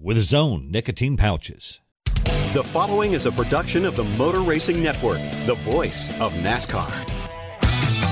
with Zone nicotine pouches. The following is a production of the Motor Racing Network, the voice of NASCAR.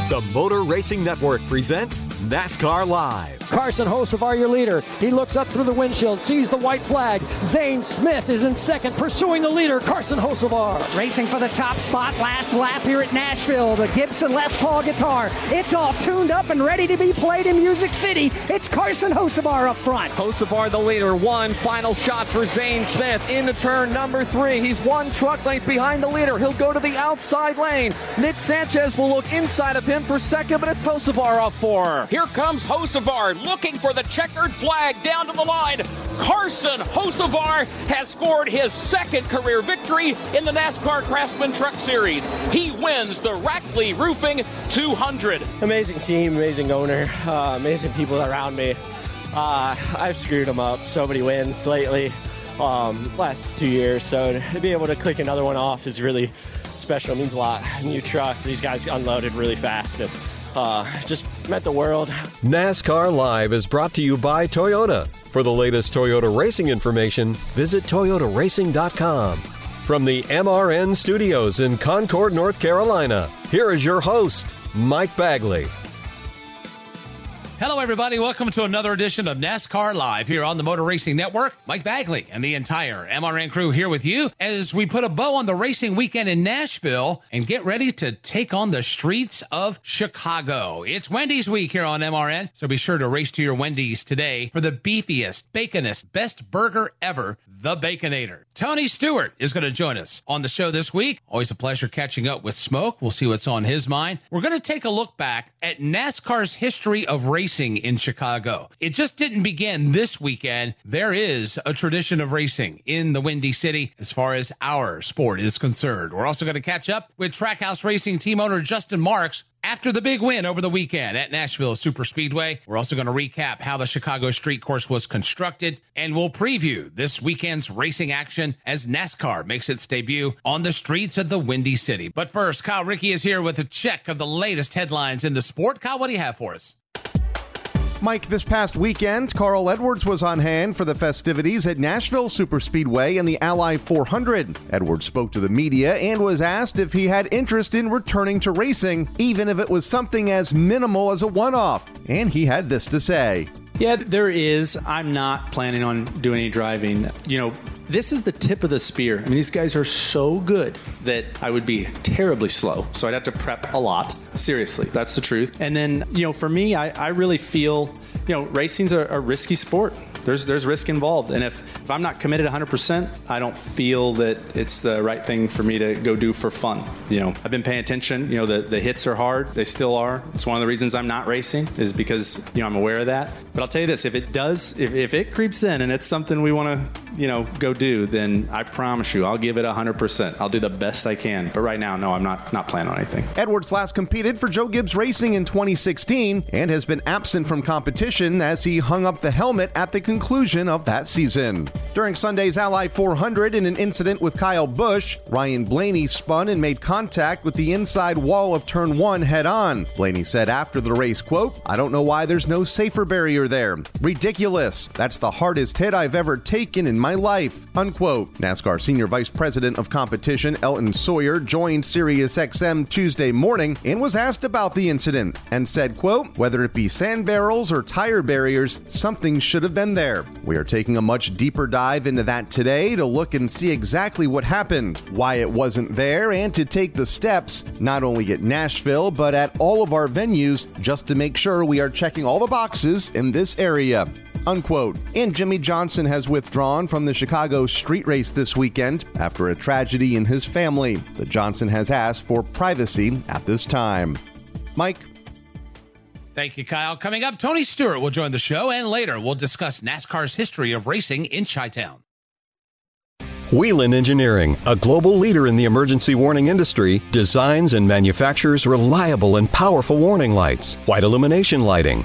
The Motor Racing Network presents NASCAR Live. Carson Hocevar, your leader. He looks up through the windshield, sees the white flag. Zane Smith is in second, pursuing the leader, Carson Hocevar. Racing for the top spot, last lap here at Nashville. The Gibson Les Paul guitar. It's all tuned up and ready to be played in Music City. It's Carson Hocevar up front. Hocevar the leader. One final shot for Zane Smith into turn number three. He's one truck length behind the leader. He'll go to the outside lane. Nick Sanchez will look inside of him for second, but it's Hocevar off four. Here comes Hocevar looking for the checkered flag down to the line. Carson Hocevar has scored his second career victory in the NASCAR Craftsman Truck Series. He wins the Rackley Roofing 200. Amazing team, amazing owner, uh, amazing people around me. Uh, I've screwed them up so many wins lately, um, last two years. So to be able to click another one off is really special. It means a lot. New truck. These guys unloaded really fast. And, uh, just met the world. NASCAR Live is brought to you by Toyota. For the latest Toyota racing information, visit toyotaracing.com. From the MRN studios in Concord, North Carolina, here is your host, Mike Bagley. Hello, everybody. Welcome to another edition of NASCAR Live here on the Motor Racing Network. Mike Bagley and the entire MRN crew here with you as we put a bow on the racing weekend in Nashville and get ready to take on the streets of Chicago. It's Wendy's week here on MRN, so be sure to race to your Wendy's today for the beefiest, baconest, best burger ever, the Baconator. Tony Stewart is going to join us on the show this week. Always a pleasure catching up with Smoke. We'll see what's on his mind. We're going to take a look back at NASCAR's history of racing in Chicago. It just didn't begin this weekend. There is a tradition of racing in the Windy City as far as our sport is concerned. We're also going to catch up with Trackhouse Racing team owner Justin Marks after the big win over the weekend at Nashville Super Speedway. We're also going to recap how the Chicago street course was constructed and we'll preview this weekend's racing action as NASCAR makes its debut on the streets of the Windy City. But first, Kyle Rickey is here with a check of the latest headlines in the sport. Kyle, what do you have for us? Mike, this past weekend, Carl Edwards was on hand for the festivities at Nashville Superspeedway and the Ally 400. Edwards spoke to the media and was asked if he had interest in returning to racing, even if it was something as minimal as a one off. And he had this to say. Yeah, there is. I'm not planning on doing any driving. You know, this is the tip of the spear. I mean, these guys are so good that I would be terribly slow. So I'd have to prep a lot. Seriously, that's the truth. And then, you know, for me, I, I really feel, you know, racing's a, a risky sport there's there's risk involved, and if if I'm not committed 100%, I don't feel that it's the right thing for me to go do for fun. You know, I've been paying attention. You know, the the hits are hard. They still are. It's one of the reasons I'm not racing is because you know I'm aware of that. But I'll tell you this: if it does, if if it creeps in and it's something we want to you know go do, then I promise you I'll give it 100%. I'll do the best I can. But right now, no, I'm not not planning on anything. Edwards last competed for Joe Gibbs Racing in 2016 and has been absent from competition as he hung up the helmet at the conclusion of that season. During Sunday's Ally 400, in an incident with Kyle Busch, Ryan Blaney spun and made contact with the inside wall of turn one head on. Blaney said after the race, quote, I don't know why there's no safer barrier there. Ridiculous. That's the hardest hit I've ever taken in my life. Unquote. NASCAR Senior Vice President of Competition Elton Sawyer joined SiriusXM Tuesday morning and was asked about the incident and said, quote, whether it be sand barrels or tire barriers, something should have been there. We are taking a much deeper dive into that today to look and see exactly what happened, why it wasn't there, and to take the steps, not only at Nashville, but at all of our venues, just to make sure we are checking all the boxes in this area. Unquote. And Jimmie Johnson has withdrawn from the Chicago street race this weekend after a tragedy in his family. The Johnson has asked for privacy at this time. Mike? Thank you, Kyle. Coming up, Tony Stewart will join the show, and later we'll discuss NASCAR's history of racing in Chi Town. Engineering, a global leader in the emergency warning industry, designs and manufactures reliable and powerful warning lights, white illumination lighting,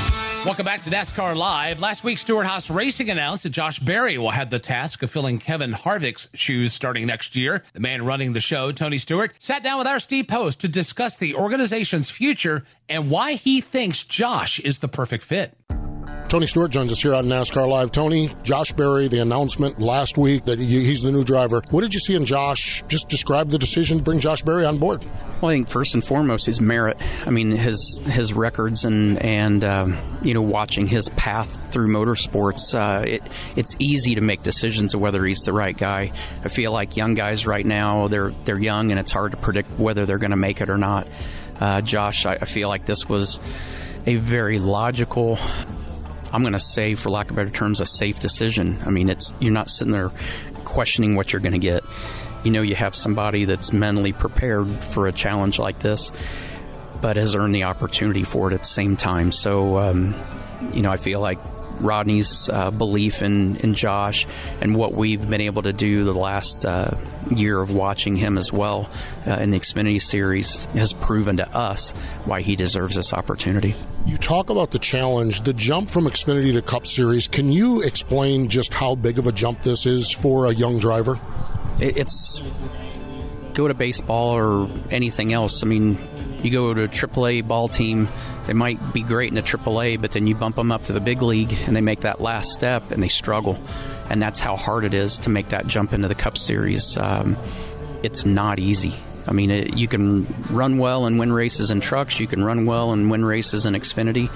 Welcome back to NASCAR Live. Last week, Stewart-Haas Racing announced that Josh Berry will have the task of filling Kevin Harvick's shoes starting next year. The man running the show, Tony Stewart, sat down with our Steve Post to discuss the organization's future and why he thinks Josh is the perfect fit. Tony Stewart joins us here on NASCAR Live. Tony, Josh Berry, the announcement last week that he's the new driver. What did you see in Josh? Just describe the decision to bring Josh Berry on board. Well, I think first and foremost his merit. I mean his his records and and um, you know watching his path through motorsports. Uh, it it's easy to make decisions of whether he's the right guy. I feel like young guys right now they're they're young and it's hard to predict whether they're going to make it or not. Uh, Josh, I, I feel like this was a very logical I'm going to say, for lack of better terms, a safe decision. I mean, it's you're not sitting there questioning what you're going to get. You know, you have somebody that's mentally prepared for a challenge like this, but has earned the opportunity for it at the same time. So, um, you know, I feel like Rodney's uh, belief in, in Josh and what we've been able to do the last uh, year of watching him as well uh, in the Xfinity Series has proven to us why he deserves this opportunity. You talk about the challenge, the jump from Xfinity to Cup Series. Can you explain just how big of a jump this is for a young driver? It's go to baseball or anything else. I mean, you go to a AAA ball team, they might be great in the AAA, but then you bump them up to the big league and they make that last step and they struggle. And that's how hard it is to make that jump into the Cup Series. Um, it's not easy. I mean, it, you can run well and win races in trucks. You can run well and win races in Xfinity,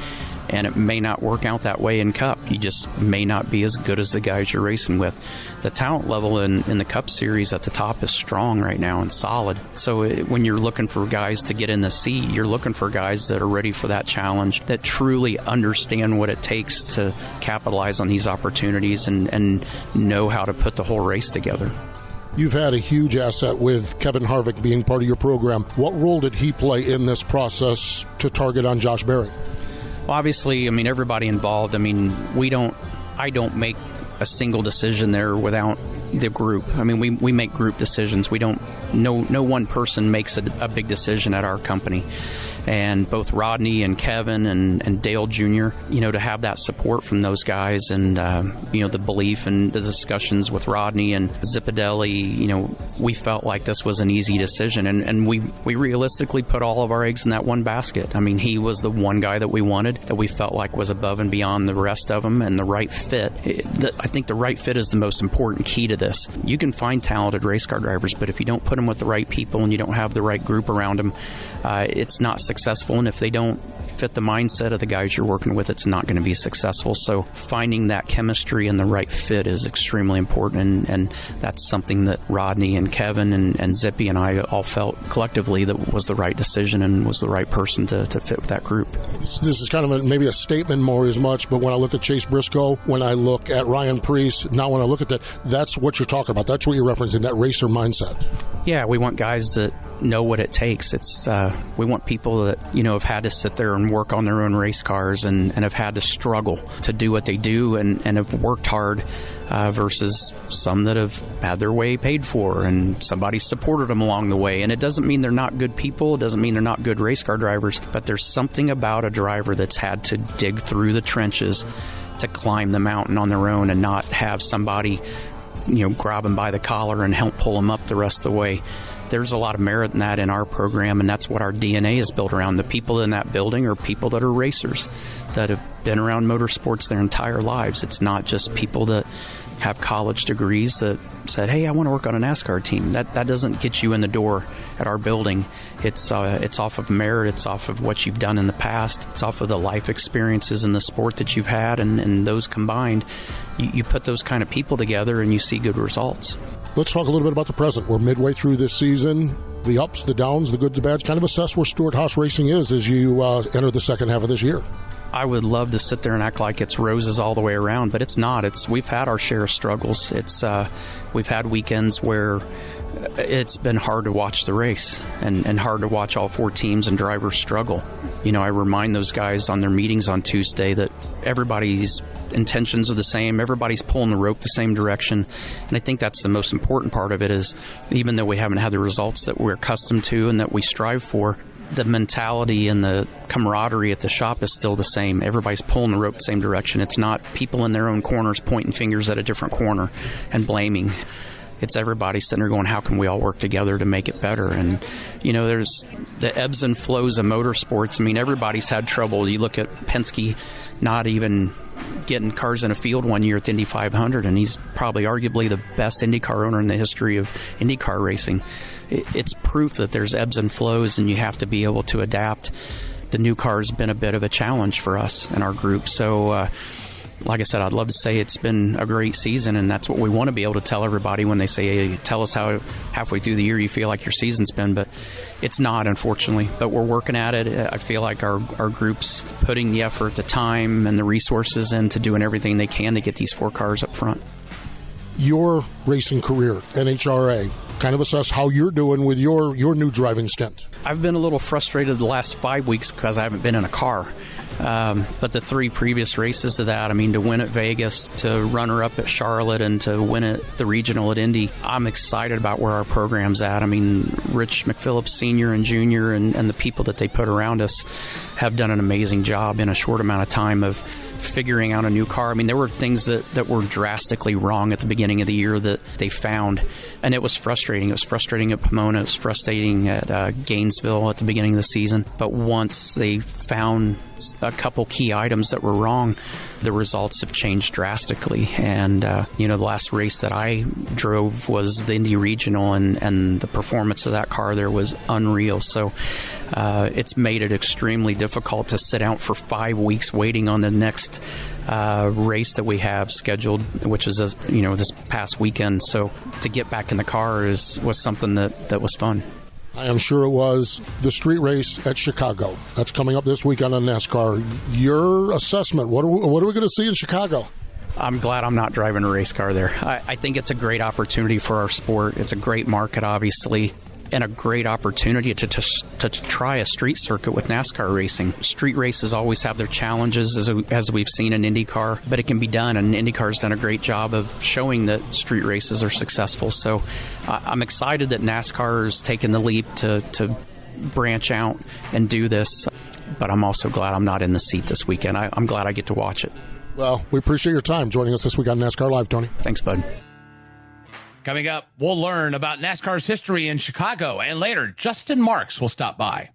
and it may not work out that way in Cup. You just may not be as good as the guys you're racing with. The talent level in, in the Cup Series at the top is strong right now and solid. So it, when you're looking for guys to get in the seat, you're looking for guys that are ready for that challenge, that truly understand what it takes to capitalize on these opportunities and, and know how to put the whole race together. You've had a huge asset with Kevin Harvick being part of your program. What role did he play in this process to target on Josh Berry? Well, obviously, I mean, everybody involved. I mean, we don't, I don't make a single decision there without the group. I mean, we, we make group decisions. We don't, no, no one person makes a, a big decision at our company and both Rodney and Kevin and, and Dale Jr., you know, to have that support from those guys and, uh, you know, the belief and the discussions with Rodney and Zipadelli, you know, we felt like this was an easy decision. And, and we, we realistically put all of our eggs in that one basket. I mean, he was the one guy that we wanted that we felt like was above and beyond the rest of them and the right fit. It, the, I think the right fit is the most important key to this. You can find talented race car drivers, but if you don't put them with the right people and you don't have the right group around them, uh, it's not successful. And if they don't fit the mindset of the guys you're working with, it's not going to be successful. So finding that chemistry and the right fit is extremely important. And, and that's something that Rodney and Kevin and, and Zippy and I all felt collectively that was the right decision and was the right person to, to fit with that group. This is kind of a, maybe a statement more as much, but when I look at Chase Briscoe, when I look at Ryan Preece, now when I look at that, that's what you're talking about. That's what you're referencing, that racer mindset. Yeah, we want guys that know what it takes. It's uh, we want people that you know have had to sit there and work on their own race cars and, and have had to struggle to do what they do and, and have worked hard uh, versus some that have had their way paid for and somebody supported them along the way. And it doesn't mean they're not good people. It doesn't mean they're not good race car drivers. But there's something about a driver that's had to dig through the trenches to climb the mountain on their own and not have somebody you know grab them by the collar and help pull them up the rest of the way there's a lot of merit in that in our program, and that's what our DNA is built around. The people in that building are people that are racers that have been around motorsports their entire lives. It's not just people that have college degrees that said, "Hey, I want to work on a NASCAR team." That that doesn't get you in the door at our building. It's uh, it's off of merit. It's off of what you've done in the past. It's off of the life experiences in the sport that you've had, and, and those combined, you, you put those kind of people together, and you see good results. Let's talk a little bit about the present. We're midway through this season. The ups, the downs, the goods, the bads. Kind of assess where Stewart-Haas Racing is as you uh, enter the second half of this year. I would love to sit there and act like it's roses all the way around, but it's not. It's we've had our share of struggles. It's uh, we've had weekends where it's been hard to watch the race and, and hard to watch all four teams and drivers struggle. You know, I remind those guys on their meetings on Tuesday that everybody's intentions are the same, everybody's pulling the rope the same direction. And I think that's the most important part of it is even though we haven't had the results that we're accustomed to and that we strive for, the mentality and the camaraderie at the shop is still the same. Everybody's pulling the rope the same direction. It's not people in their own corners pointing fingers at a different corner and blaming it's everybody sitting there going, how can we all work together to make it better? And, you know, there's the ebbs and flows of motorsports. I mean, everybody's had trouble. You look at Penske not even getting cars in a field one year at the Indy 500, and he's probably arguably the best IndyCar owner in the history of IndyCar racing. It's proof that there's ebbs and flows, and you have to be able to adapt. The new car has been a bit of a challenge for us and our group. So, uh, like I said, I'd love to say it's been a great season, and that's what we want to be able to tell everybody when they say, hey, tell us how halfway through the year you feel like your season's been. But it's not, unfortunately. But we're working at it. I feel like our, our group's putting the effort, the time, and the resources into doing everything they can to get these four cars up front. Your racing career, NHRA, kind of assess how you're doing with your, your new driving stint. I've been a little frustrated the last five weeks because I haven't been in a car. Um, but the three previous races of that, I mean, to win at Vegas, to runner up at Charlotte, and to win at the regional at Indy, I'm excited about where our program's at. I mean, Rich McPhillips Sr. and Jr. And, and the people that they put around us have done an amazing job in a short amount of time of figuring out a new car. I mean, there were things that, that were drastically wrong at the beginning of the year that they found, and it was frustrating. It was frustrating at Pomona. It was frustrating at uh, Gainesville at the beginning of the season. But once they found a couple key items that were wrong, the results have changed drastically. And, uh, you know, the last race that I drove was the Indy Regional, and, and the performance of that car there was unreal. So uh, it's made it extremely difficult to sit out for five weeks waiting on the next uh, race that we have scheduled, which is a, you know this past weekend. So to get back in the car is was something that that was fun. I am sure it was the street race at Chicago. That's coming up this weekend on NASCAR. Your assessment? What are we, what are we going to see in Chicago? I'm glad I'm not driving a race car there. I, I, think it's a great opportunity for our sport. It's a great market, obviously and a great opportunity to, to, to, try a street circuit with NASCAR racing. Street races always have their challenges, as, as we've seen in IndyCar, but it can be done, and IndyCar's done a great job of showing that street races are successful. So uh, I'm excited that NASCAR is taking the leap to, to branch out and do this, but I'm also glad I'm not in the seat this weekend. I, I'm glad I get to watch it. Well, we appreciate your time joining us this week on NASCAR Live, Tony. Thanks, bud. Coming up, we'll learn about NASCAR's history in Chicago, and later, Justin Marks will stop by.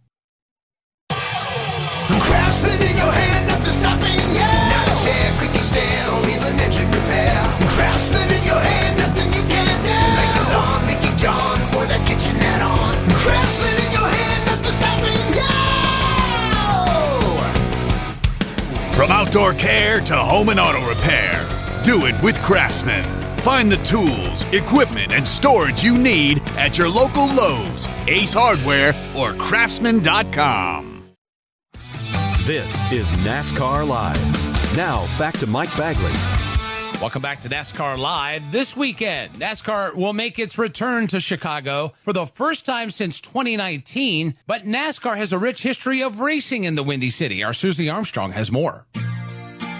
Craftsman in your hand, nothing stopping you. Not a chair, quickie stand, or even engine repair. Craftsman in your hand, nothing you can't do. Like the lawn, Mickey John, or that kitchenette on. Craftsman in your hand, nothing stopping you. From outdoor care to home and auto repair, do it with Craftsman. Find the tools, equipment, and storage you need at your local Lowe's, Ace Hardware, or Craftsman.com. This is NASCAR Live. Now, back to Mike Bagley. Welcome back to NASCAR Live. This weekend, NASCAR will make its return to Chicago for the first time since 2019, but NASCAR has a rich history of racing in the Windy City. Our Susie Armstrong has more.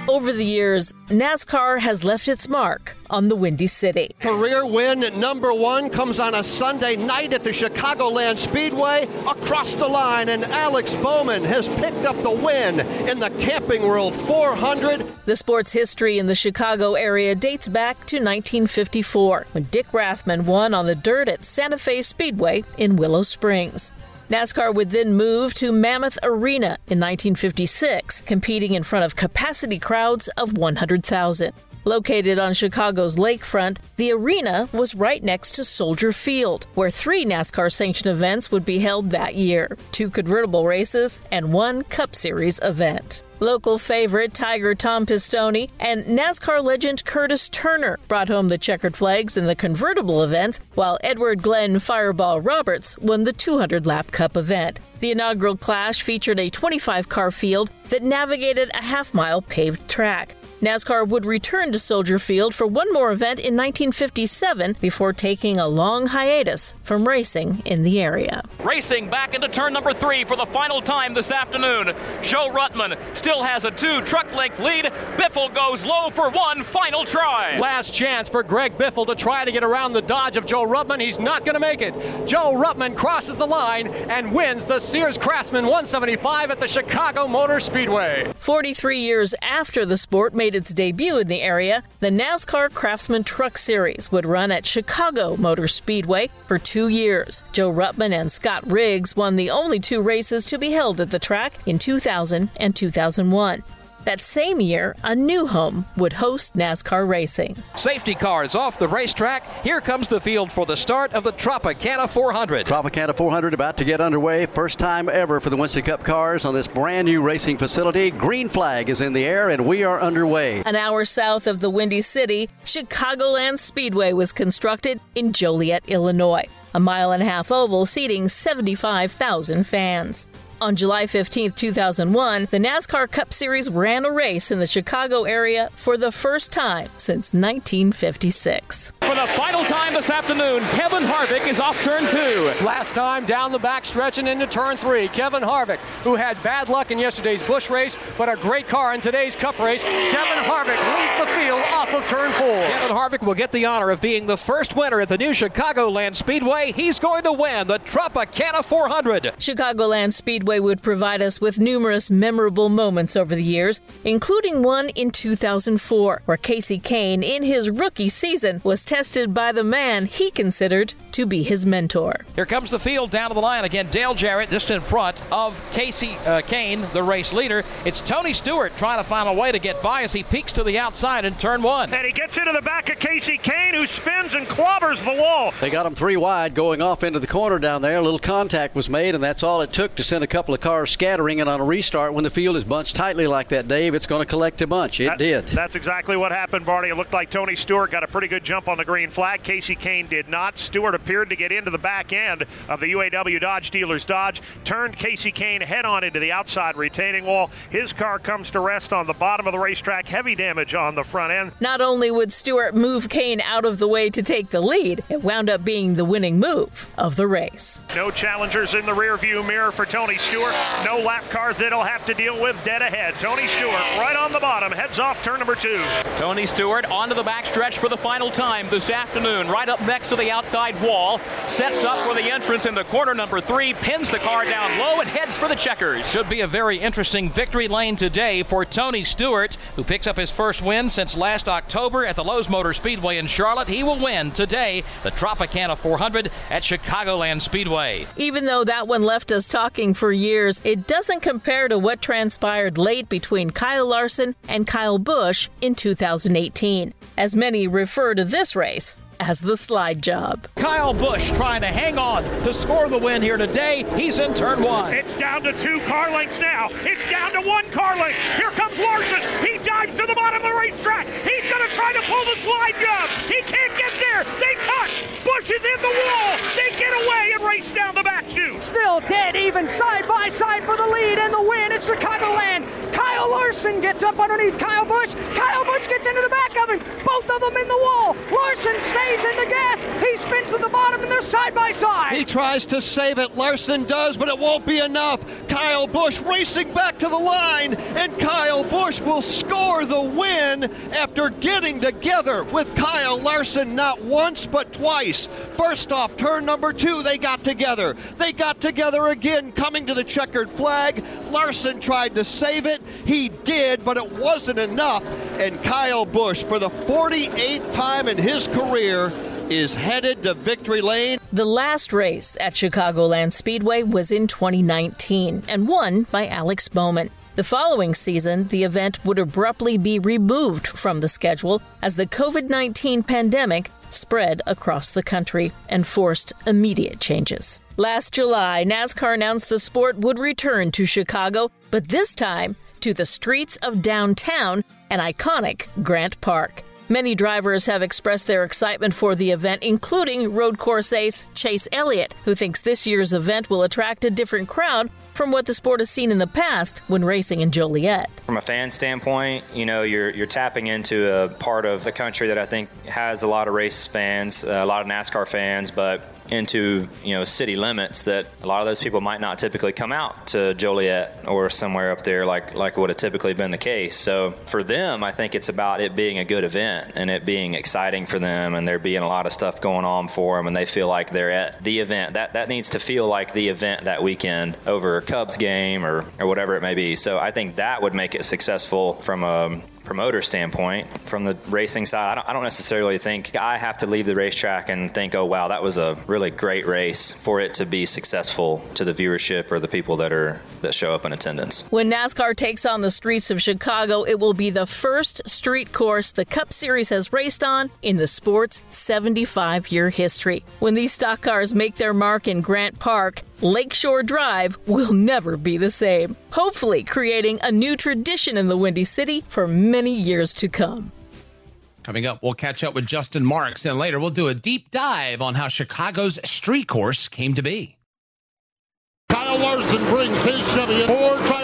Over the years, NASCAR has left its mark on the Windy City. Career win number one comes on a Sunday night at the Chicagoland Speedway across the line, and Alex Bowman has picked up the win in the Camping World 400. The sports history in the Chicago area dates back to 1954 when Dick Rathmann won on the dirt at Santa Fe Speedway in Willow Springs. NASCAR would then move to Mammoth Arena in 1956, competing in front of capacity crowds of 100,000. Located on Chicago's lakefront, the arena was right next to Soldier Field, where three NASCAR sanctioned events would be held that year two convertible races and one Cup Series event. Local favorite Tiger Tom Pistone and NASCAR legend Curtis Turner brought home the checkered flags in the convertible events, while Edward Glenn Fireball Roberts won the 200 lap cup event. The inaugural clash featured a 25 car field that navigated a half mile paved track. NASCAR would return to Soldier Field for one more event in 1957 before taking a long hiatus from racing in the area. Racing back into turn number three for the final time this afternoon. Joe Ruttman still has a two truck length lead. Biffle goes low for one final try. Last chance for Greg Biffle to try to get around the dodge of Joe Ruttman. He's not going to make it. Joe Ruttman crosses the line and wins the Sears Craftsman 175 at the Chicago Motor Speedway. 43 years after the sport made its debut in the area, the NASCAR Craftsman Truck Series would run at Chicago Motor Speedway for two years. Joe Ruttman and Scott Riggs won the only two races to be held at the track in 2000 and 2001. That same year, a new home would host NASCAR racing. Safety cars off the racetrack. Here comes the field for the start of the Tropicana 400. Tropicana 400 about to get underway. First time ever for the Winston Cup cars on this brand new racing facility. Green flag is in the air and we are underway. An hour south of the Windy City, Chicagoland Speedway was constructed in Joliet, Illinois. A mile and a half oval seating 75,000 fans. On July 15, 2001, the NASCAR Cup Series ran a race in the Chicago area for the first time since 1956. For the final time this afternoon, Kevin Harvick is off turn two. Last time down the back stretch and into turn three, Kevin Harvick, who had bad luck in yesterday's Busch race, but a great car in today's Cup race. Kevin Harvick leads the field off of turn four. Kevin Harvick will get the honor of being the first winner at the new Chicagoland Speedway. He's going to win the Tropicana 400. Chicagoland Speedway would provide us with numerous memorable moments over the years, including one in 2004, where Kasey Kahne, in his rookie season, was tested by the man he considered to be his mentor. Here comes the field down to the line again. Dale Jarrett just in front of Kasey uh, Kahne, the race leader. It's Tony Stewart trying to find a way to get by as he peeks to the outside in turn one. And he gets into the back of Kasey Kahne, who spins and clobbers the wall. They got him three wide going off into the corner down there. A little contact was made, and that's all it took to send a couple of cars scattering. And on a restart, when the field is bunched tightly like that, Dave, it's going to collect a bunch. It That- did. That's exactly what happened, Barney. It looked like Tony Stewart got a pretty good jump on the green flag. Kasey Kahne did not. Stewart appeared to get into the back end of the UAW Dodge dealer's Dodge, turned Kasey Kahne head on into the outside retaining wall. His car comes to rest on the bottom of the racetrack. Heavy damage on the front end. Not only would Stewart move Kahne out of the way to take the lead, it wound up being the winning move of the race. No challengers in the rear view mirror for Tony Stewart. No lap cars that he'll have to deal with dead ahead. Tony Stewart right on the bottom, heads off turn number two. Tony Stewart onto the backstretch for the final time this afternoon, right up next to the outside wall. Sets up for the entrance in the corner number three, pins the car down low, and heads for the checkers. Should be a very interesting victory lane today for Tony Stewart, who picks up his first win since last October at the Lowe's Motor Speedway in Charlotte. He will win today the Tropicana 400 at Chicagoland Speedway. Even though that one left us talking for years, it doesn't compare to what transpired late between Kyle Larson and Kyle Busch in 2018. As many refer to this race as the slide job. Kyle Busch trying to hang on to score the win here today. He's in turn one. It's down to two car lengths now. It's down to one car length. Here comes Larson. He dives to the bottom of the racetrack. He's going to try to pull the slide job. He can't get there. They touch. Busch is in the wall. They get away and race down the back chute. Still dead even side by side for the lead and the win at Chicagoland. Kyle Larson gets up underneath Kyle Busch. Kyle Busch gets into the back of him. Both of them in the wall. Larson stays in the gas. He spins to the bottom and they're side by side. He tries to save it. Larson does, but it won't be enough. Kyle Busch racing back to the line, and Kyle Busch will score the win after getting together with Kyle Larson not once but twice. First off, turn number two, they got together. They got together again, coming to the checkered flag. Larson tried to save it. He did, but it wasn't enough. And Kyle Busch, for the 48th time in his career, is headed to victory lane. The last race at Chicagoland Speedway was in 2019 and won by Alex Bowman. The following season, the event would abruptly be removed from the schedule as the COVID 19 pandemic spread across the country and forced immediate changes. Last July, NASCAR announced the sport would return to Chicago, but this time to the streets of downtown and iconic Grant Park. Many drivers have expressed their excitement for the event, including road course ace Chase Elliott, who thinks this year's event will attract a different crowd from what the sport has seen in the past when racing in Joliet. From a fan standpoint, you know, you're you're tapping into a part of the country that I think has a lot of race fans, uh, a lot of NASCAR fans, but into you know city limits that a lot of those people might not typically come out to Joliet or somewhere up there like like would have typically been the case. So for them, I think it's about it being a good event and it being exciting for them, and there being a lot of stuff going on for them, and they feel like they're at the event. That that needs to feel like the event that weekend over a Cubs game or or whatever it may be. So I think that would make it successful from a promoter standpoint, from the racing side, I don't, I don't, necessarily think I have to leave the racetrack and think, oh, wow, that was a really great race for it to be successful to the viewership or the people that are that show up in attendance. When NASCAR takes on the streets of Chicago, it will be the first street course the Cup Series has raced on in the sport's 75 year history. When these stock cars make their mark in Grant Park, Lakeshore Drive will never be the same, hopefully, creating a new tradition in the Windy City for many years to come. Coming up, we'll catch up with Justin Marks, and later we'll do a deep dive on how Chicago's street course came to be. Kyle Larson brings his Chevy four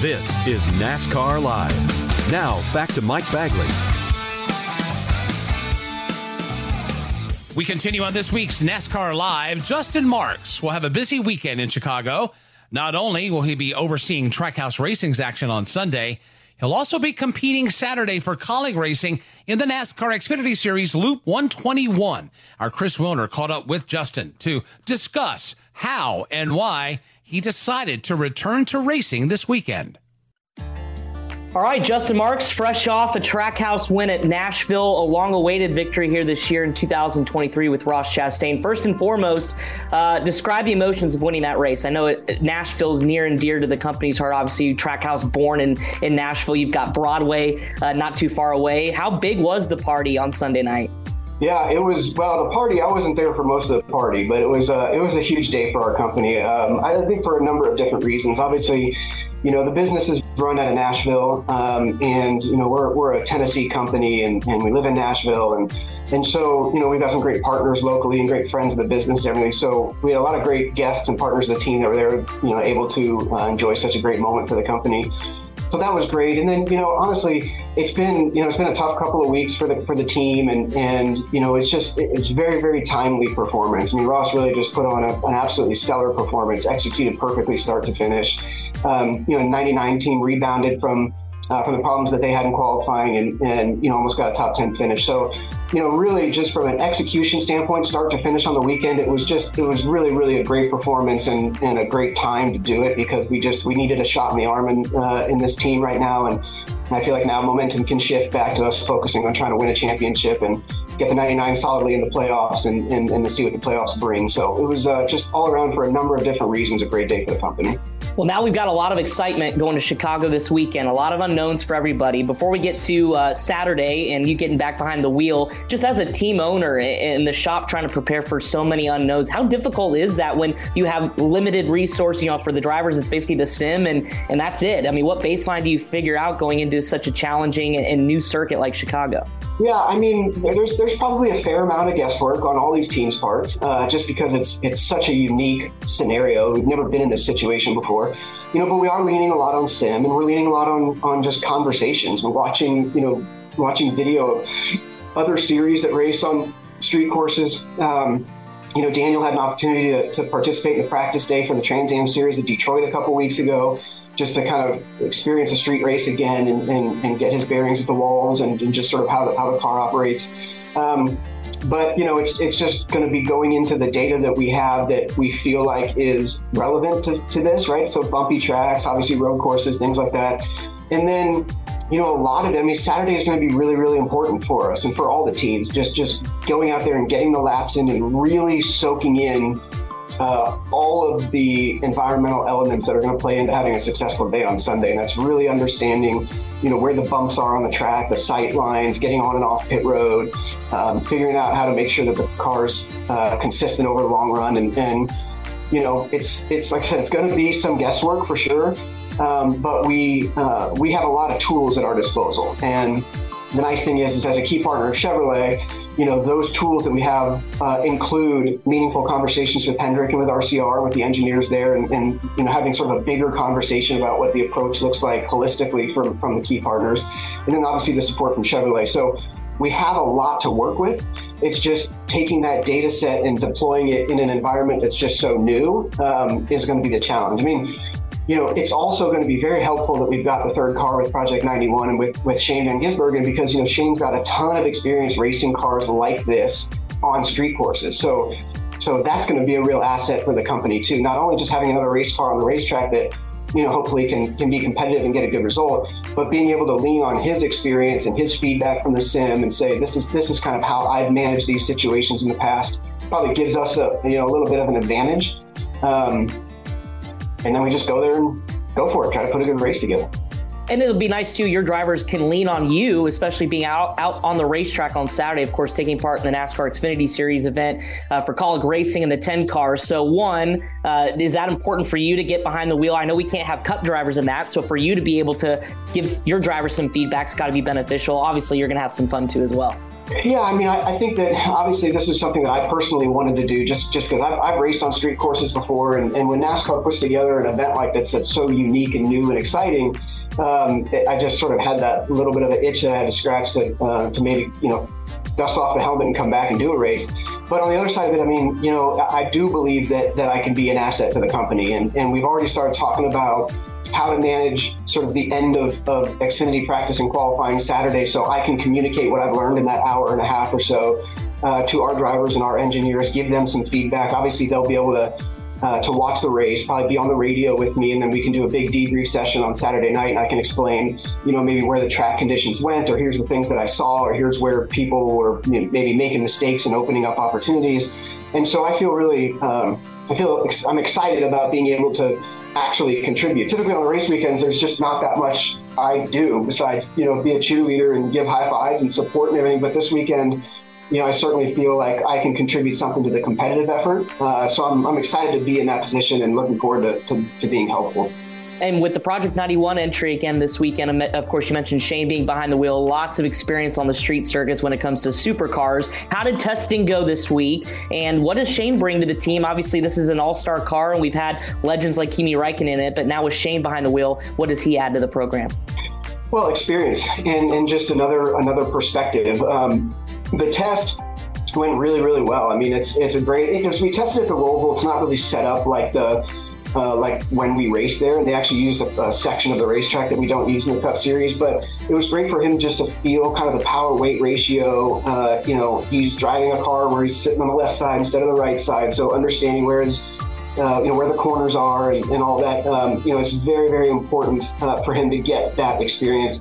This is NASCAR Live. Now, back to Mike Bagley. We continue on this week's NASCAR Live. Justin Marks will have a busy weekend in Chicago. Not only will he be overseeing Trackhouse Racing's action on Sunday, he'll also be competing Saturday for Kaulig Racing in the NASCAR Xfinity Series Loop 121. Our Chris Wilner caught up with Justin to discuss how and why he decided to return to racing this weekend. All right, Justin Marks, fresh off a Trackhouse win at Nashville, a long awaited victory here this year in 2023 with Ross Chastain. First and foremost, uh, describe the emotions of winning that race. I know it, Nashville is near and dear to the company's heart. Obviously, Trackhouse born in, in Nashville. You've got Broadway uh, not too far away. How big was the party on Sunday night? Yeah, it was. Well, the party. I wasn't there for most of the party, but it was. Uh, it was a huge day for our company. Um, I think for a number of different reasons. Obviously, you know, the business is run out of Nashville, um, and you know, we're, we're a Tennessee company, and, and we live in Nashville, and and so you know, we've got some great partners locally and great friends of the business and everything. So we had a lot of great guests and partners of the team that were there, you know, able to uh, enjoy such a great moment for the company so that was great. And then, you know, honestly, it's been, you know, it's been a tough couple of weeks for the for the team, and and you know, it's just it's very very timely performance. I mean, Ross really just put on a, an absolutely stellar performance, executed perfectly start to finish. Um, you know, 99 team rebounded from uh, from the problems that they had in qualifying and, and you know almost got a top 10 finish. So you know, really just from an execution standpoint, start to finish on the weekend, it was just, it was really, really a great performance and, and a great time to do it because we just, we needed a shot in the arm in, uh, in this team right now. And I feel like now momentum can shift back to us focusing on trying to win a championship and get the 99 solidly in the playoffs and, and, and to see what the playoffs bring. So it was uh, just all around for a number of different reasons a great day for the company. Well, now we've got a lot of excitement going to Chicago this weekend, a lot of unknowns for everybody. Before we get to uh, Saturday and you getting back behind the wheel, just as a team owner in the shop trying to prepare for so many unknowns, how difficult is that when you have limited resources? You know, for the drivers, it's basically the sim and, and that's it. I mean, what baseline do you figure out going into such a challenging and new circuit like Chicago? Yeah, I mean, there's there's probably a fair amount of guesswork on all these teams' parts, uh, just because it's it's such a unique scenario. We've never been in this situation before, you know. But we are leaning a lot on sim, and we're leaning a lot on on just conversations. We're watching, you know, watching video of other series that race on street courses. Um, you know, Daniel had an opportunity to, to participate in the practice day for the Trans Am series at Detroit a couple weeks ago just to kind of experience a street race again and, and, and get his bearings with the walls and, and, just sort of how the, how the car operates. Um, but you know, it's it's just going to be going into the data that we have that we feel like is relevant to, to this, right? So bumpy tracks, obviously road courses, things like that, and then you know, a lot of it. I mean, Saturday is going to be really, really important for us and for all the teams. Just just going out there and getting the laps in and really soaking in uh, all of the environmental elements that are going to play into having a successful day on Sunday. And that's really understanding, you know, where the bumps are on the track, the sight lines, getting on and off pit road, um, figuring out how to make sure that the car's uh, consistent over the long run. And, and, you know, it's it's like I said, it's going to be some guesswork for sure. Um, but we uh, we have a lot of tools at our disposal. And the nice thing is, is as a key partner of Chevrolet, you know, those tools that we have uh, include meaningful conversations with Hendrick and with RCR, with the engineers there, and, and, you know, having sort of a bigger conversation about what the approach looks like holistically from, from the key partners. And then obviously the support from Chevrolet. So we have a lot to work with. It's just taking that data set and deploying it in an environment that's just so new um, is going to be the challenge. I mean, you know, it's also going to be very helpful that we've got the third car with Project 91 and with, with Shane Van Gisbergen because, you know, Shane's got a ton of experience racing cars like this on street courses. So, so that's going to be a real asset for the company too. Not only just having another race car on the racetrack that, you know, hopefully can, can be competitive and get a good result, but being able to lean on his experience and his feedback from the sim and say, this is, this is kind of how I've managed these situations in the past probably gives us a, you know, a little bit of an advantage. Um, and then we just go there and go for it, try to put a good race together. And it'll be nice too. Your drivers can lean on you, especially being out out on the racetrack on Saturday. Of course, taking part in the NASCAR Xfinity Series event uh, for Kaulig Racing and the 10 cars. So, one, uh, is that important for you to get behind the wheel? I know we can't have Cup drivers in that, so for you to be able to give your drivers some feedback, it's got to be beneficial. Obviously, you're going to have some fun too as well. Yeah, I mean, I, I, think that obviously this is something that I personally wanted to do just just because I've, I've, raced on street courses before, and, and, when NASCAR puts together an event like this that's so unique and new and exciting, um, I just sort of had that little bit of an itch that I had to scratch to uh, to maybe you know dust off the helmet and come back and do a race. But on the other side of it, I mean, you know, I, I do believe that that I can be an asset to the company, and, and we've already started talking about how to manage sort of the end of, of Xfinity practice and qualifying Saturday so I can communicate what I've learned in that hour and a half or so uh, to our drivers and our engineers, give them some feedback. Obviously, they'll be able to uh, to watch the race, probably be on the radio with me, and then we can do a big debrief session on Saturday night, and I can explain, you know, maybe where the track conditions went, or here's the things that I saw, or here's where people were you know, maybe making mistakes and opening up opportunities. And so I feel really, um, I feel ex- I'm excited about being able to actually contribute. Typically on the race weekends, there's just not that much I do besides, you know, be a cheerleader and give high fives and support and everything. But this weekend, you know, I certainly feel like I can contribute something to the competitive effort. Uh, so I'm, I'm excited to be in that position and looking forward to, to, to being helpful. And with the Project 91 entry again this weekend, of course, you mentioned Shane being behind the wheel, lots of experience on the street circuits when it comes to supercars. How did testing go this week? And what does Shane bring to the team? Obviously, this is an all star car, and we've had legends like Kimi Räikkönen in it, but now with Shane behind the wheel, what does he add to the program? Well, experience and, and just another another perspective. Um, the test went really, really well. I mean, it's it's a great because we tested at the Roval. It's not really set up like the uh, like when we raced there. And they actually used a, a, section of the racetrack that we don't use in the Cup Series. But it was great for him just to feel kind of the power weight ratio. Uh, you know, he's driving a car where he's sitting on the left side instead of the right side. So understanding where his uh, you know where the corners are and, and all that. Um, you know, it's very very important uh, for him to get that experience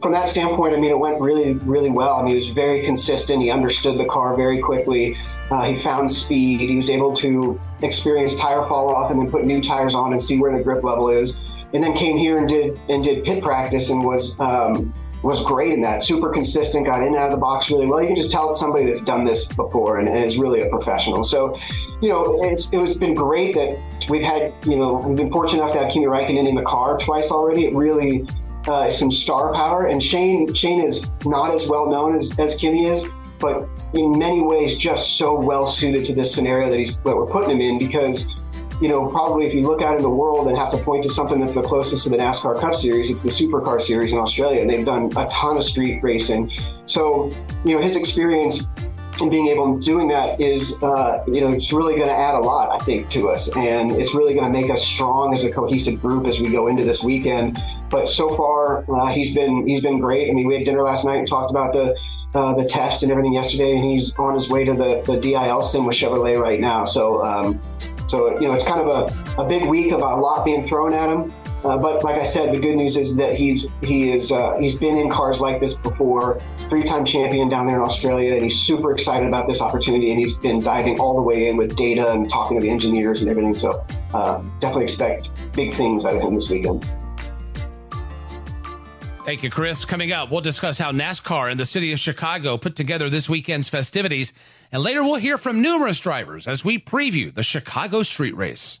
from that standpoint, I mean, it went really, really well. I mean, he was very consistent. He understood the car very quickly. Uh, he found speed. He was able to experience tire fall off and then put new tires on and see where the grip level is. And then came here and did and did pit practice and was um, was great in that. Super consistent. Got in and out of the box really well. You can just tell it's somebody that's done this before and, and is really a professional. So, you know, it's it has been great that we've had. You know, we've been fortunate enough to have Kimi Räikkönen in the car twice already. It really uh, some star power. And Shane Shane is not as well known as, as Kimi is, but in many ways just so well suited to this scenario that he's that we're putting him in because you know, probably if you look out in the world and have to point to something that's the closest to the NASCAR Cup Series, it's the Supercar Series in Australia. And they've done a ton of street racing. So, you know, his experience and being able to doing that is, uh, you know, it's really going to add a lot, I think, to us, and it's really going to make us strong as a cohesive group as we go into this weekend. But so far, uh, he's been he's been great. I mean, we had dinner last night and talked about the uh, the test and everything yesterday, and he's on his way to the, the DIL sim with Chevrolet right now. So, um, so you know, it's kind of a, a big week of a lot being thrown at him. Uh, but like I said, the good news is that he's he is uh, he's been in cars like this before, three-time champion down there in Australia, and he's super excited about this opportunity. And he's been diving all the way in with data and talking to the engineers and everything. So uh, definitely expect big things out of him this weekend. Thank you, Chris. Coming up, we'll discuss how NASCAR and the city of Chicago put together this weekend's festivities. And later, we'll hear from numerous drivers as we preview the Chicago Street Race.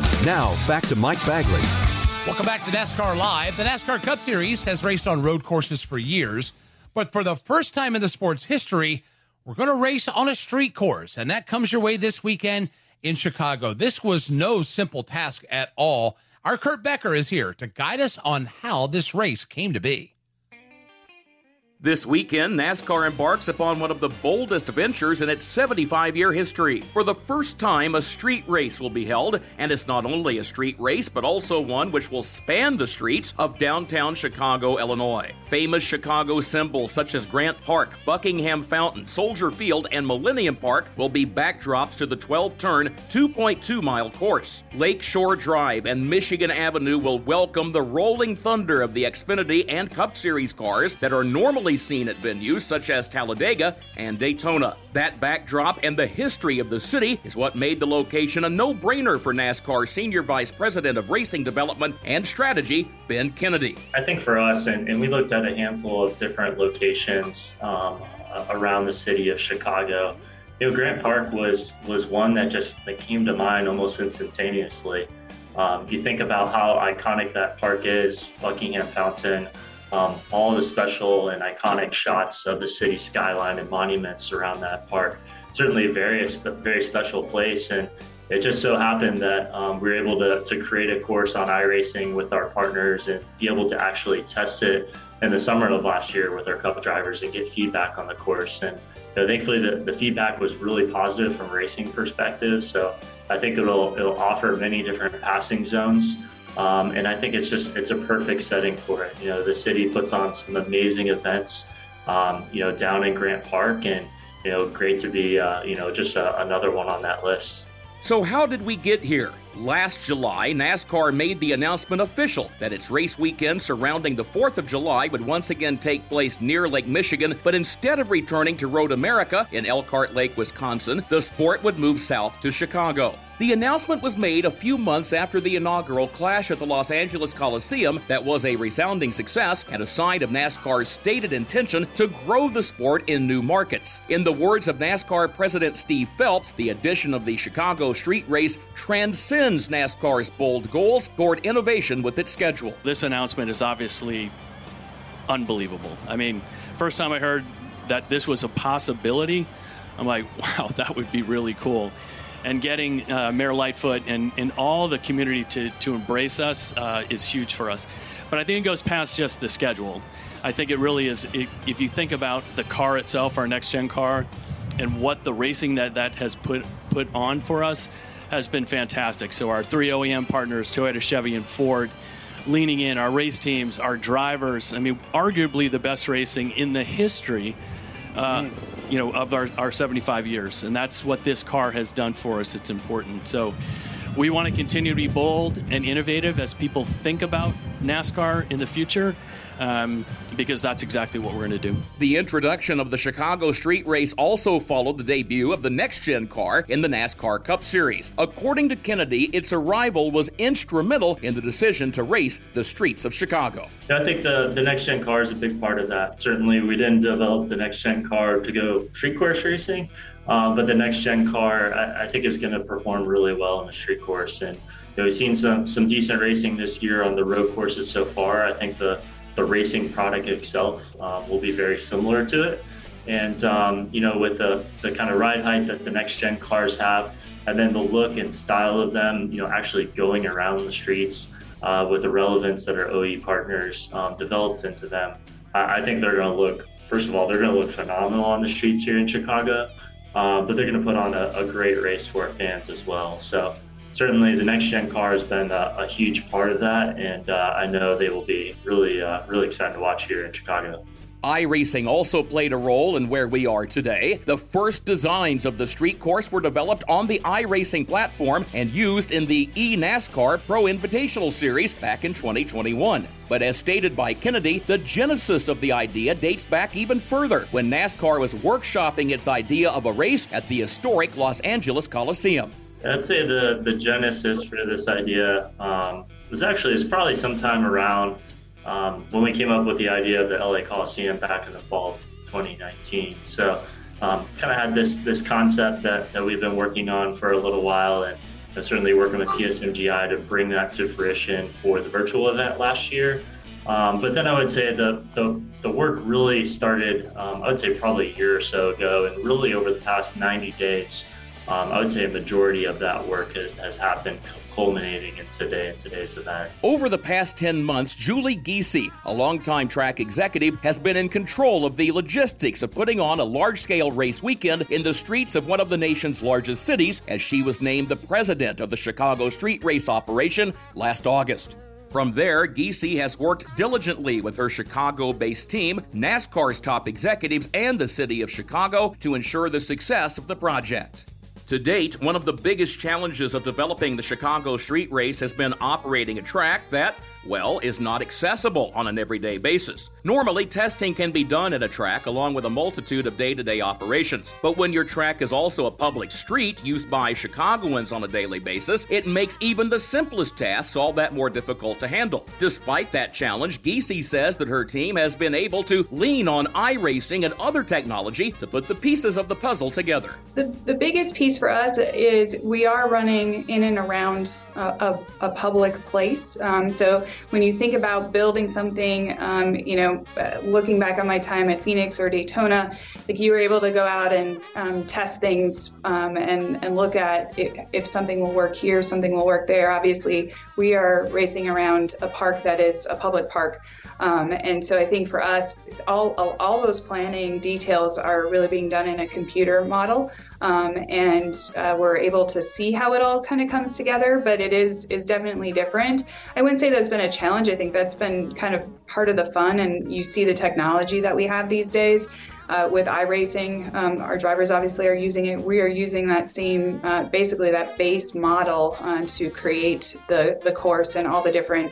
Now, back to Mike Bagley. Welcome back to NASCAR Live. The NASCAR Cup Series has raced on road courses for years, but for the first time in the sport's history, we're going to race on a street course, and that comes your way this weekend in Chicago. This was no simple task at all. Our Kurt Becker is here to guide us on how this race came to be. This weekend, NASCAR embarks upon one of the boldest ventures in its 75 year history. For the first time, a street race will be held, and it's not only a street race, but also one which will span the streets of downtown Chicago, Illinois. Famous Chicago symbols such as Grant Park, Buckingham Fountain, Soldier Field, and Millennium Park will be backdrops to the 12 turn, 2.2 mile course. Lakeshore Drive and Michigan Avenue will welcome the rolling thunder of the Xfinity and Cup Series cars that are normally seen at venues such as Talladega and Daytona. That backdrop and the history of the city is what made the location a no brainer for NASCAR Senior Vice President of Racing Development and Strategy, Ben Kennedy. I think for us, and, and we looked at a handful of different locations um, around the city of Chicago. You know, Grant Park was was one that just that came to mind almost instantaneously. Um, you think about how iconic that park is, Buckingham Fountain, um, all the special and iconic shots of the city skyline and monuments around that park. Certainly a very, very special place. And it just so happened that um, we were able to, to create a course on iRacing with our partners and be able to actually test it in the summer of last year with our couple drivers and get feedback on the course. And you know, thankfully, the, the feedback was really positive from racing perspective. So I think it'll it'll offer many different passing zones um, and I think it's just it's a perfect setting for it. You know, the city puts on some amazing events, um, you know, down in Grant Park, and you know, great to be uh, you know just a, another one on that list. So, how did we get here? Last July, NASCAR made the announcement official that its race weekend surrounding the 4th of July would once again take place near Lake Michigan, but instead of returning to Road America in Elkhart Lake, Wisconsin, the sport would move south to Chicago. The announcement was made a few months after the inaugural clash at the Los Angeles Coliseum that was a resounding success and a sign of NASCAR's stated intention to grow the sport in new markets. In the words of NASCAR President Steve Phelps, the addition of the Chicago street race transcends NASCAR's bold goals toward innovation with its schedule. This announcement is obviously unbelievable. I mean, first time I heard that this was a possibility, I'm like, wow, that would be really cool. And getting uh, Mayor Lightfoot and, and all the community to, to embrace us uh, is huge for us. But I think it goes past just the schedule. I think it really is, it, if you think about the car itself, our next gen car, and what the racing that that has put, put on for us has been fantastic. So our three OEM partners, Toyota, Chevy, and Ford, leaning in, our race teams, our drivers. I mean, arguably the best racing in the history, uh, you know, of our, our 75 years, and that's what this car has done for us. It's important. So. We want to continue to be bold and innovative as people think about NASCAR in the future um, because that's exactly what we're going to do. The introduction of the Chicago Street Race also followed the debut of the next gen car in the NASCAR Cup Series. According to Kennedy, its arrival was instrumental in the decision to race the streets of Chicago. I think the, the next gen car is a big part of that. Certainly, we didn't develop the next gen car to go street course racing, uh, but the next gen car I, I think is going to perform really well in the street course. And you know, we've seen some some decent racing this year on the road courses so far. I think the the racing product itself uh, will be very similar to it. And, um, you know, with the, the kind of ride height that the next gen cars have, and then the look and style of them, you know, actually going around the streets uh, with the relevance that our OE partners um, developed into them, I, I think they're going to look, first of all, they're going to look phenomenal on the streets here in Chicago, uh, but they're going to put on a, a great race for our fans as well. So, certainly the next gen car has been a, a huge part of that, and uh, I know they will be really, uh, really excited to watch here in Chicago iRacing also played a role in where we are today. The first designs of the street course were developed on the iRacing platform and used in the eNASCAR Pro Invitational Series back in 2021. But as stated by Kennedy, the genesis of the idea dates back even further when NASCAR was workshopping its idea of a race at the historic Los Angeles Coliseum. I'd say the, the genesis for this idea um, was actually is probably sometime around um, when we came up with the idea of the LA Coliseum back in the fall of 2019. So um, kind of had this this concept that, that we've been working on for a little while and certainly working with TSMGI to bring that to fruition for the virtual event last year. Um, but then I would say the, the, the work really started, um, I would say probably a year or so ago, and really over the past 90 days, um, I would say a majority of that work has, happened culminating in today in today's event. Over the past 10 months, Julie Giese, a longtime track executive, has been in control of the logistics of putting on a large scale race weekend in the streets of one of the nation's largest cities, as she was named the president of the Chicago Street Race operation last August. From there, Giese has worked diligently with her Chicago based team, NASCAR's top executives, and the city of Chicago to ensure the success of the project. To date, one of the biggest challenges of developing the Chicago street race has been operating a track that, well, is not accessible on an everyday basis. Normally, testing can be done at a track along with a multitude of day to day operations. But when your track is also a public street used by Chicagoans on a daily basis, it makes even the simplest tasks all that more difficult to handle. Despite that challenge, Giese says that her team has been able to lean on iRacing and other technology to put the pieces of the puzzle together. The, the biggest piece for us is we are running in and around a, a, public place. Um, so when you think about building something, um, you know, uh, looking back on my time at Phoenix or Daytona, like you were able to go out and um, test things um, and, and look at if, if, something will work here, something will work there. Obviously, we are racing around a park that is a public park. Um, and so I think for us, all, all, all, those planning details are really being done in a computer model. Um, and uh, we're able to see how it all kind of comes together, but it is is definitely different. I wouldn't say that's been a challenge. I think that's been kind of part of the fun, and you see the technology that we have these days. Uh, with iRacing, um, our drivers obviously are using it. We are using that same, uh, basically that base model uh, to create the the course and all the different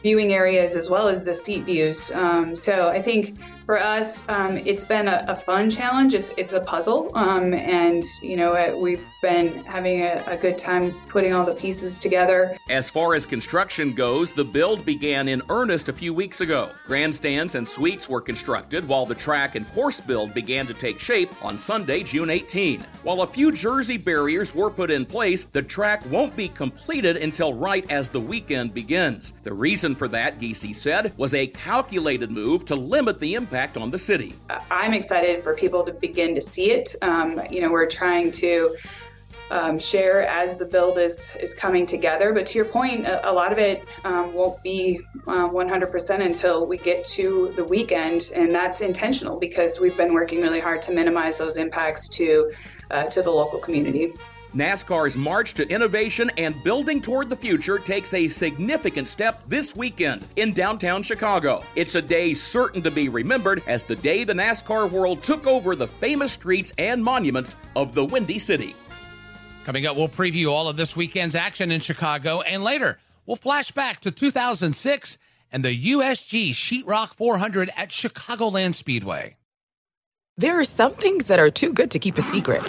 viewing areas as well as the seat views. Um, so I think for us, um, it's been a, a, fun challenge. It's it's a puzzle, um, and you know uh, we've been having a, a, good time putting all the pieces together. As far as construction goes, the build began in earnest a few weeks ago. Grandstands and suites were constructed, while the track and course build began to take shape on Sunday, June 18. While a few Jersey barriers were put in place, the track won't be completed until right as the weekend begins. The reason for that, Giese said, was a calculated move to limit the impact on the city. I'm excited for people to begin to see it. Um, you know, we're trying to um, share as the build is is coming together. But to your point, a, a lot of it um, won't be uh, 100% until we get to the weekend, and that's intentional because we've been working really hard to minimize those impacts to uh, to the local community. NASCAR's march to innovation and building toward the future takes a significant step this weekend in downtown Chicago. It's a day certain to be remembered as the day the NASCAR world took over the famous streets and monuments of the Windy City. Coming up, we'll preview all of this weekend's action in Chicago, and later, we'll flash back to 2006 and the USG Sheetrock 400 at Chicagoland Speedway. There are some things that are too good to keep a secret,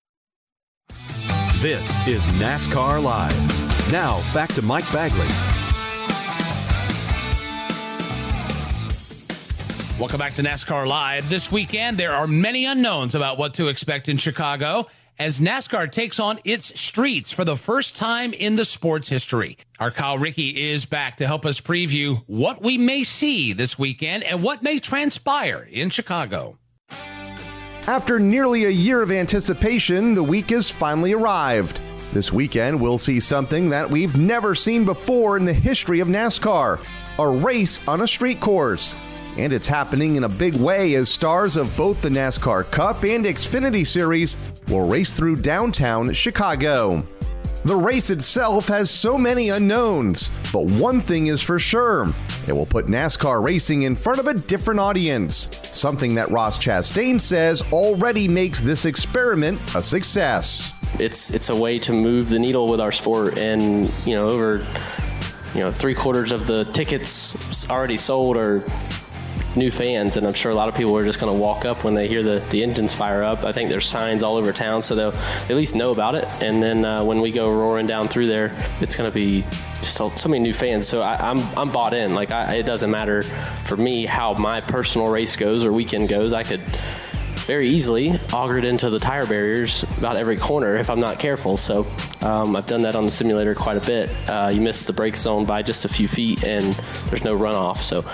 This is NASCAR Live. Now, back to Mike Bagley. Welcome back to NASCAR Live. This weekend, there are many unknowns about what to expect in Chicago as NASCAR takes on its streets for the first time in the sport's history. Our Kyle Rickey is back to help us preview what we may see this weekend and what may transpire in Chicago. After nearly a year of anticipation, the week has finally arrived. This weekend, we'll see something that we've never seen before in the history of NASCAR a race on a street course. And it's happening in a big way as stars of both the NASCAR Cup and Xfinity Series will race through downtown Chicago. The race itself has so many unknowns, but one thing is for sure it will put NASCAR racing in front of a different audience, something that Ross Chastain says already makes this experiment a success. It's, it's a way to move the needle with our sport, and you know, over you know, three quarters of the tickets already sold are new fans, and I'm sure a lot of people are just going to walk up when they hear the, the engines fire up. I think there's signs all over town, so they'll at least know about it. And then uh, when we go roaring down through there, it's going to be so, so many new fans. So I, am I'm, I'm bought in. Like I, it doesn't matter for me how my personal race goes or weekend goes. I could very easily augured into the tire barriers about every corner if I'm not careful. So um, I've done that on the simulator quite a bit. Uh, you miss the brake zone by just a few feet and there's no runoff. So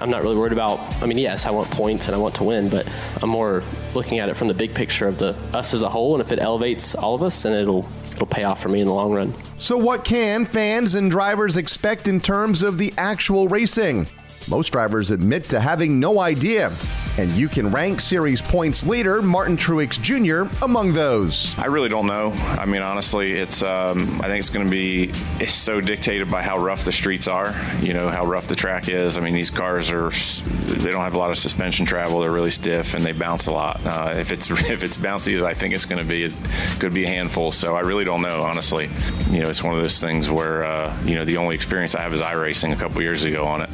I'm not really worried about. I mean, yes, I want points and I want to win, but I'm more looking at it from the big picture of the us as a whole. And if it elevates all of us, then it'll it'll pay off for me in the long run. So, what can fans and drivers expect in terms of the actual racing? Most drivers admit to having no idea. And you can rank series points leader Martin Truex Jr. among those. I really don't know. I mean, honestly, it's um, I think it's going to be it's so dictated by how rough the streets are. You know how rough the track is. I mean, these cars are they don't have a lot of suspension travel. They're really stiff and they bounce a lot. Uh, if it's if it's bouncy as I think it's going to be, it could be a handful. So I really don't know. Honestly, you know, it's one of those things where uh, you know the only experience I have is iRacing a couple years ago on it.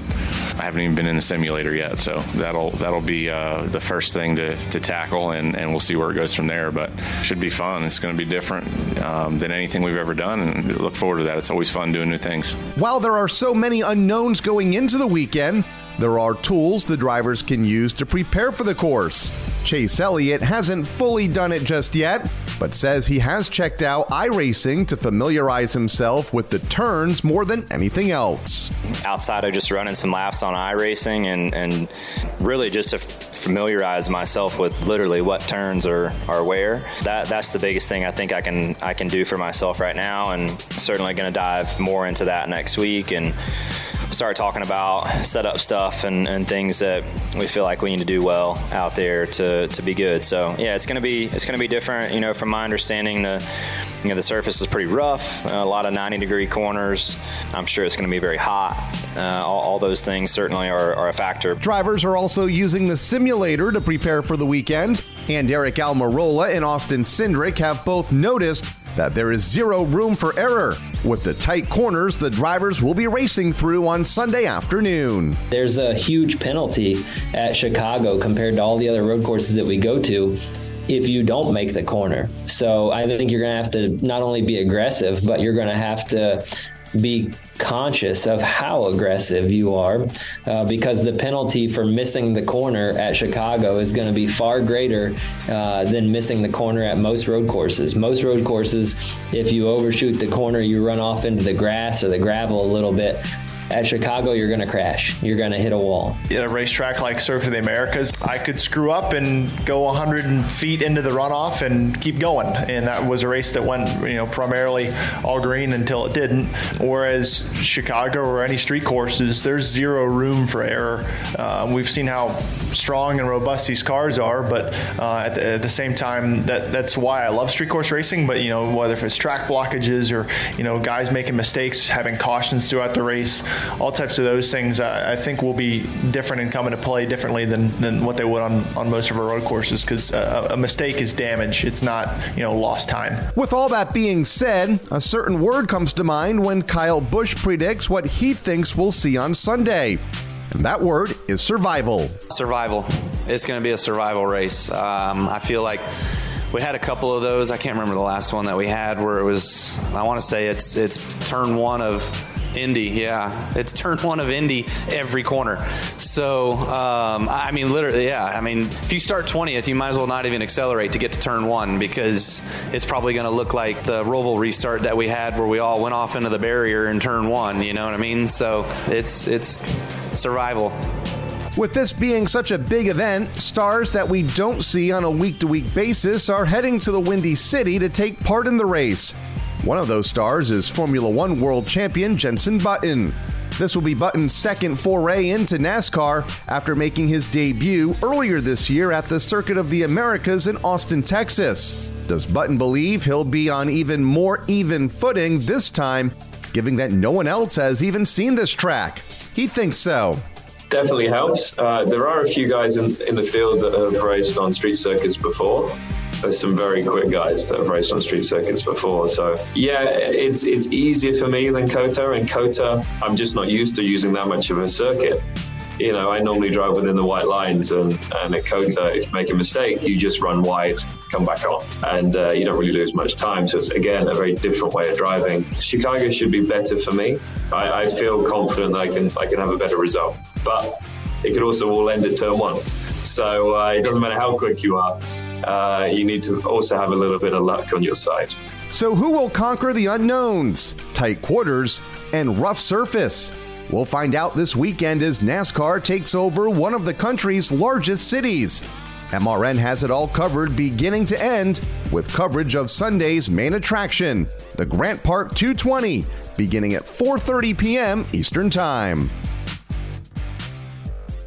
I haven't even been in the simulator yet, so that'll that'll be uh, the first thing to, to tackle, and, and we'll see where it goes from there. But should be fun. It's going to be different um, than anything we've ever done, and look forward to that. It's always fun doing new things. While there are so many unknowns going into the weekend, there are tools the drivers can use to prepare for the course. Chase Elliott hasn't fully done it just yet, but says he has checked out iRacing to familiarize himself with the turns more than anything else. Outside of just running some laps on iRacing and, and really just to familiarize myself with literally what turns are, are where, that, that's the biggest thing I think I can, I can do for myself right now, and certainly going to dive more into that next week and start talking about setup stuff and, and things that we feel like we need to do well out there to, to be good. So yeah, it's gonna be it's gonna be different. You know, from my understanding, the you know the surface is pretty rough, a lot of 90 degree corners. I'm sure it's gonna be very hot. Uh, all, all, those things certainly are, are a factor. Drivers are also using the simulator to prepare for the weekend, and Aric Almirola and Austin Cindric have both noticed that there is zero room for error with the tight corners the drivers will be racing through on Sunday afternoon. There's a huge penalty at Chicago compared to all the other road courses that we go to if you don't make the corner. So I think you're going to have to not only be aggressive, but you're going to have to be conscious of how aggressive you are uh, because the penalty for missing the corner at Chicago is going to be far greater uh, than missing the corner at most road courses. Most road courses, if you overshoot the corner, you run off into the grass or the gravel a little bit. At Chicago, you're going to crash. You're going to hit a wall. At a racetrack like Circuit of the Americas, I could screw up and go 100 feet into the runoff and keep going. And that was a race that went, you know, primarily all green until it didn't. Whereas Chicago or any street courses, there's zero room for error. Uh, we've seen how strong and robust these cars are, but uh, at, the, at, the, same time, that that's why I love street course racing. But you know, whether if it's track blockages or you know guys making mistakes, having cautions throughout the race all types of those things, I, I, think will be different and come into play differently than, than what they would on, on most of our road courses because a, a mistake is damage. It's not, you know, lost time. With all that being said, a certain word comes to mind when Kyle Busch predicts what he thinks we'll see on Sunday. And that word is survival. Survival. It's going to be a survival race. Um, I feel like we had a couple of those. I can't remember the last one that we had where it was. I want to say it's it's turn one of Indy, yeah. It's turn one of Indy every corner. So, um, I mean, literally, yeah. I mean, if you start 20th, you might as well not even accelerate to get to turn one because it's probably going to look like the Roval restart that we had where we all went off into the barrier in turn one. You know what I mean? So it's it's survival. With this being such a big event, stars that we don't see on a week to week basis are heading to the Windy City to take part in the race. One of those stars is Formula One world champion Jenson Button. This will be Button's second foray into NASCAR after making his debut earlier this year at the Circuit of the Americas in Austin, Texas. Does Button believe he'll be on even more even footing this time, given that no one else has even seen this track? He thinks so definitely helps. Uh, there are a few guys in, in the field that have raced on street circuits before, there's some very quick guys that have raced on street circuits before. So yeah, it's it's easier for me than COTA, and COTA, I'm just not used to using that much of a circuit. You know, I normally drive within the white lines, and, and at COTA, if you make a mistake, you just run wide, come back on, and uh, you don't really lose much time. So it's again a very different way of driving. Chicago should be better for me. I, I feel confident that I can I can have a better result, but it could also all end at turn one. So uh, it doesn't matter how quick you are uh, you need to also have a little bit of luck on your side. So, who will conquer the unknowns, tight quarters, and rough surface? We'll find out this weekend as NASCAR takes over one of the country's largest cities. MRN has it all covered beginning to end with coverage of Sunday's main attraction, the Grant Park 220, beginning at 4:30 p.m. Eastern Time.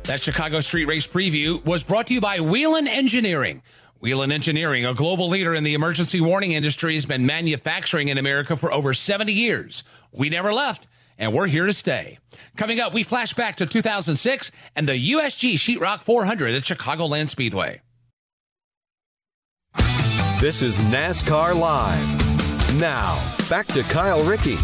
That Chicago Street Race preview was brought to you by Whelen Engineering. Whelen Engineering, a global leader in the emergency warning industry, has been manufacturing in America for over 70 years. We never left, and we're here to stay. Coming up, we flash back to 2006 and the USG Sheetrock 400 at Chicagoland Speedway. This is NASCAR Live. Now, back to Kyle Rickey.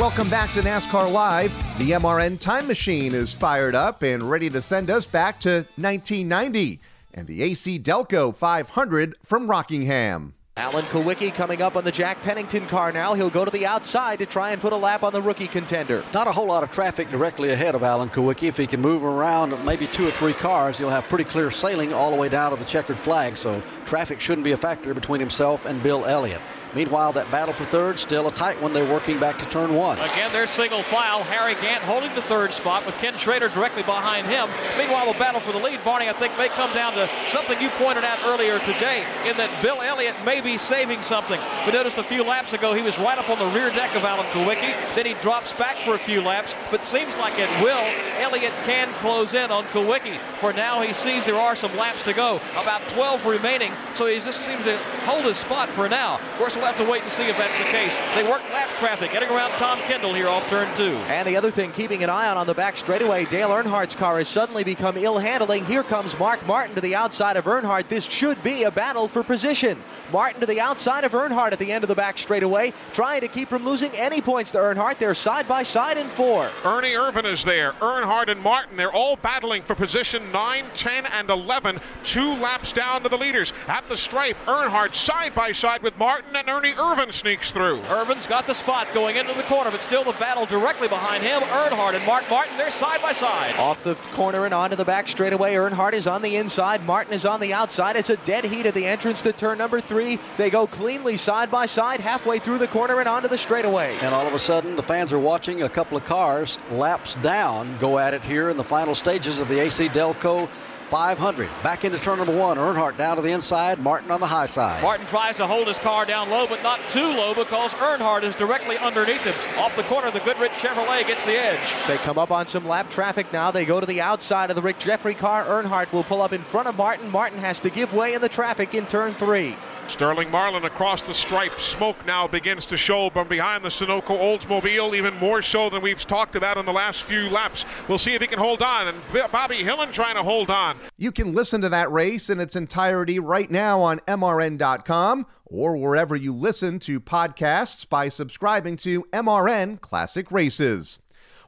Welcome back to NASCAR Live. The MRN time machine is fired up and ready to send us back to 1990 and the AC Delco 500 from Rockingham. Alan Kulwicki coming up on the Jack Pennington car now. He'll go to the outside to try and put a lap on the rookie contender. Not a whole lot of traffic directly ahead of Alan Kulwicki. If he can move around maybe two or three cars, he'll have pretty clear sailing all the way down to the checkered flag. So traffic shouldn't be a factor between himself and Bill Elliott. Meanwhile, that battle for third, still a tight one. They're working back to turn one. Again, their single file. Harry Gant holding the third spot with Ken Schrader directly behind him. Meanwhile, the battle for the lead, Barney, I think may come down to something you pointed out earlier today in that Bill Elliott may be saving something. We noticed a few laps ago he was right up on the rear deck of Alan Kulwicki. Then he drops back for a few laps, but seems like it will. Elliott can close in on Kulwicki. For now, he sees there are some laps to go, about 12 remaining, so he just seems to hold his spot for now. Of course, we'll have to wait and see if that's the case. They work lap traffic, getting around Tom Kendall here off turn two. And the other thing, keeping an eye on on the back straightaway, Dale Earnhardt's car has suddenly become ill handling. Here comes Mark Martin to the outside of Earnhardt. This should be a battle for position. Martin to the outside of Earnhardt at the end of the back straightaway, trying to keep from losing any points to Earnhardt. They're side by side in four. Ernie Irvan is there. Earnhardt and Martin, they're all battling for position 9, 10, and 11. Two laps down to the leaders. At the stripe, Earnhardt side by side with Martin, and Ernie Irvan sneaks through. Irvan's got the spot going into the corner, but still the battle directly behind him. Earnhardt and Mark Martin, they're side by side. Off the corner and onto the back straightaway. Earnhardt is on the inside. Martin is on the outside. It's a dead heat at the entrance to turn number three. They go cleanly side by side halfway through the corner and onto the straightaway. And all of a sudden, the fans are watching a couple of cars laps down go at it here in the final stages of the AC Delco 500. Back into turn number one. Earnhardt down to the inside. Martin on the high side. Martin tries to hold his car down low, but not too low because Earnhardt is directly underneath him. Off the corner, the Goodwrench Chevrolet gets the edge. They come up on some lap traffic now. They go to the outside of the Rick Jeffrey car. Earnhardt will pull up in front of Martin. Martin has to give way in the traffic in turn three. Sterling Marlin across the stripe. Smoke now begins to show from behind the Sunoco Oldsmobile, even more so than we've talked about in the last few laps. We'll see if he can hold on. And Bobby Hillin trying to hold on. You can listen to that race in its entirety right now on MRN.com or wherever you listen to podcasts by subscribing to MRN Classic Races.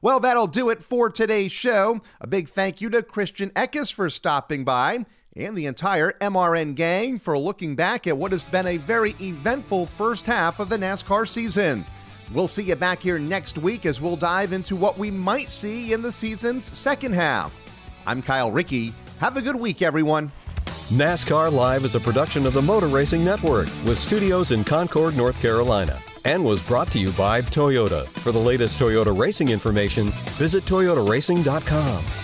Well, that'll do it for today's show. A big thank you to Christian Eckes for stopping by and the entire MRN gang for looking back at what has been a very eventful first half of the NASCAR season. We'll see you back here next week as we'll dive into what we might see in the season's second half. I'm Kyle Rickey. Have a good week, everyone. NASCAR Live is a production of the Motor Racing Network with studios in Concord, North Carolina, and was brought to you by Toyota. For the latest Toyota racing information, visit toyotaracing.com.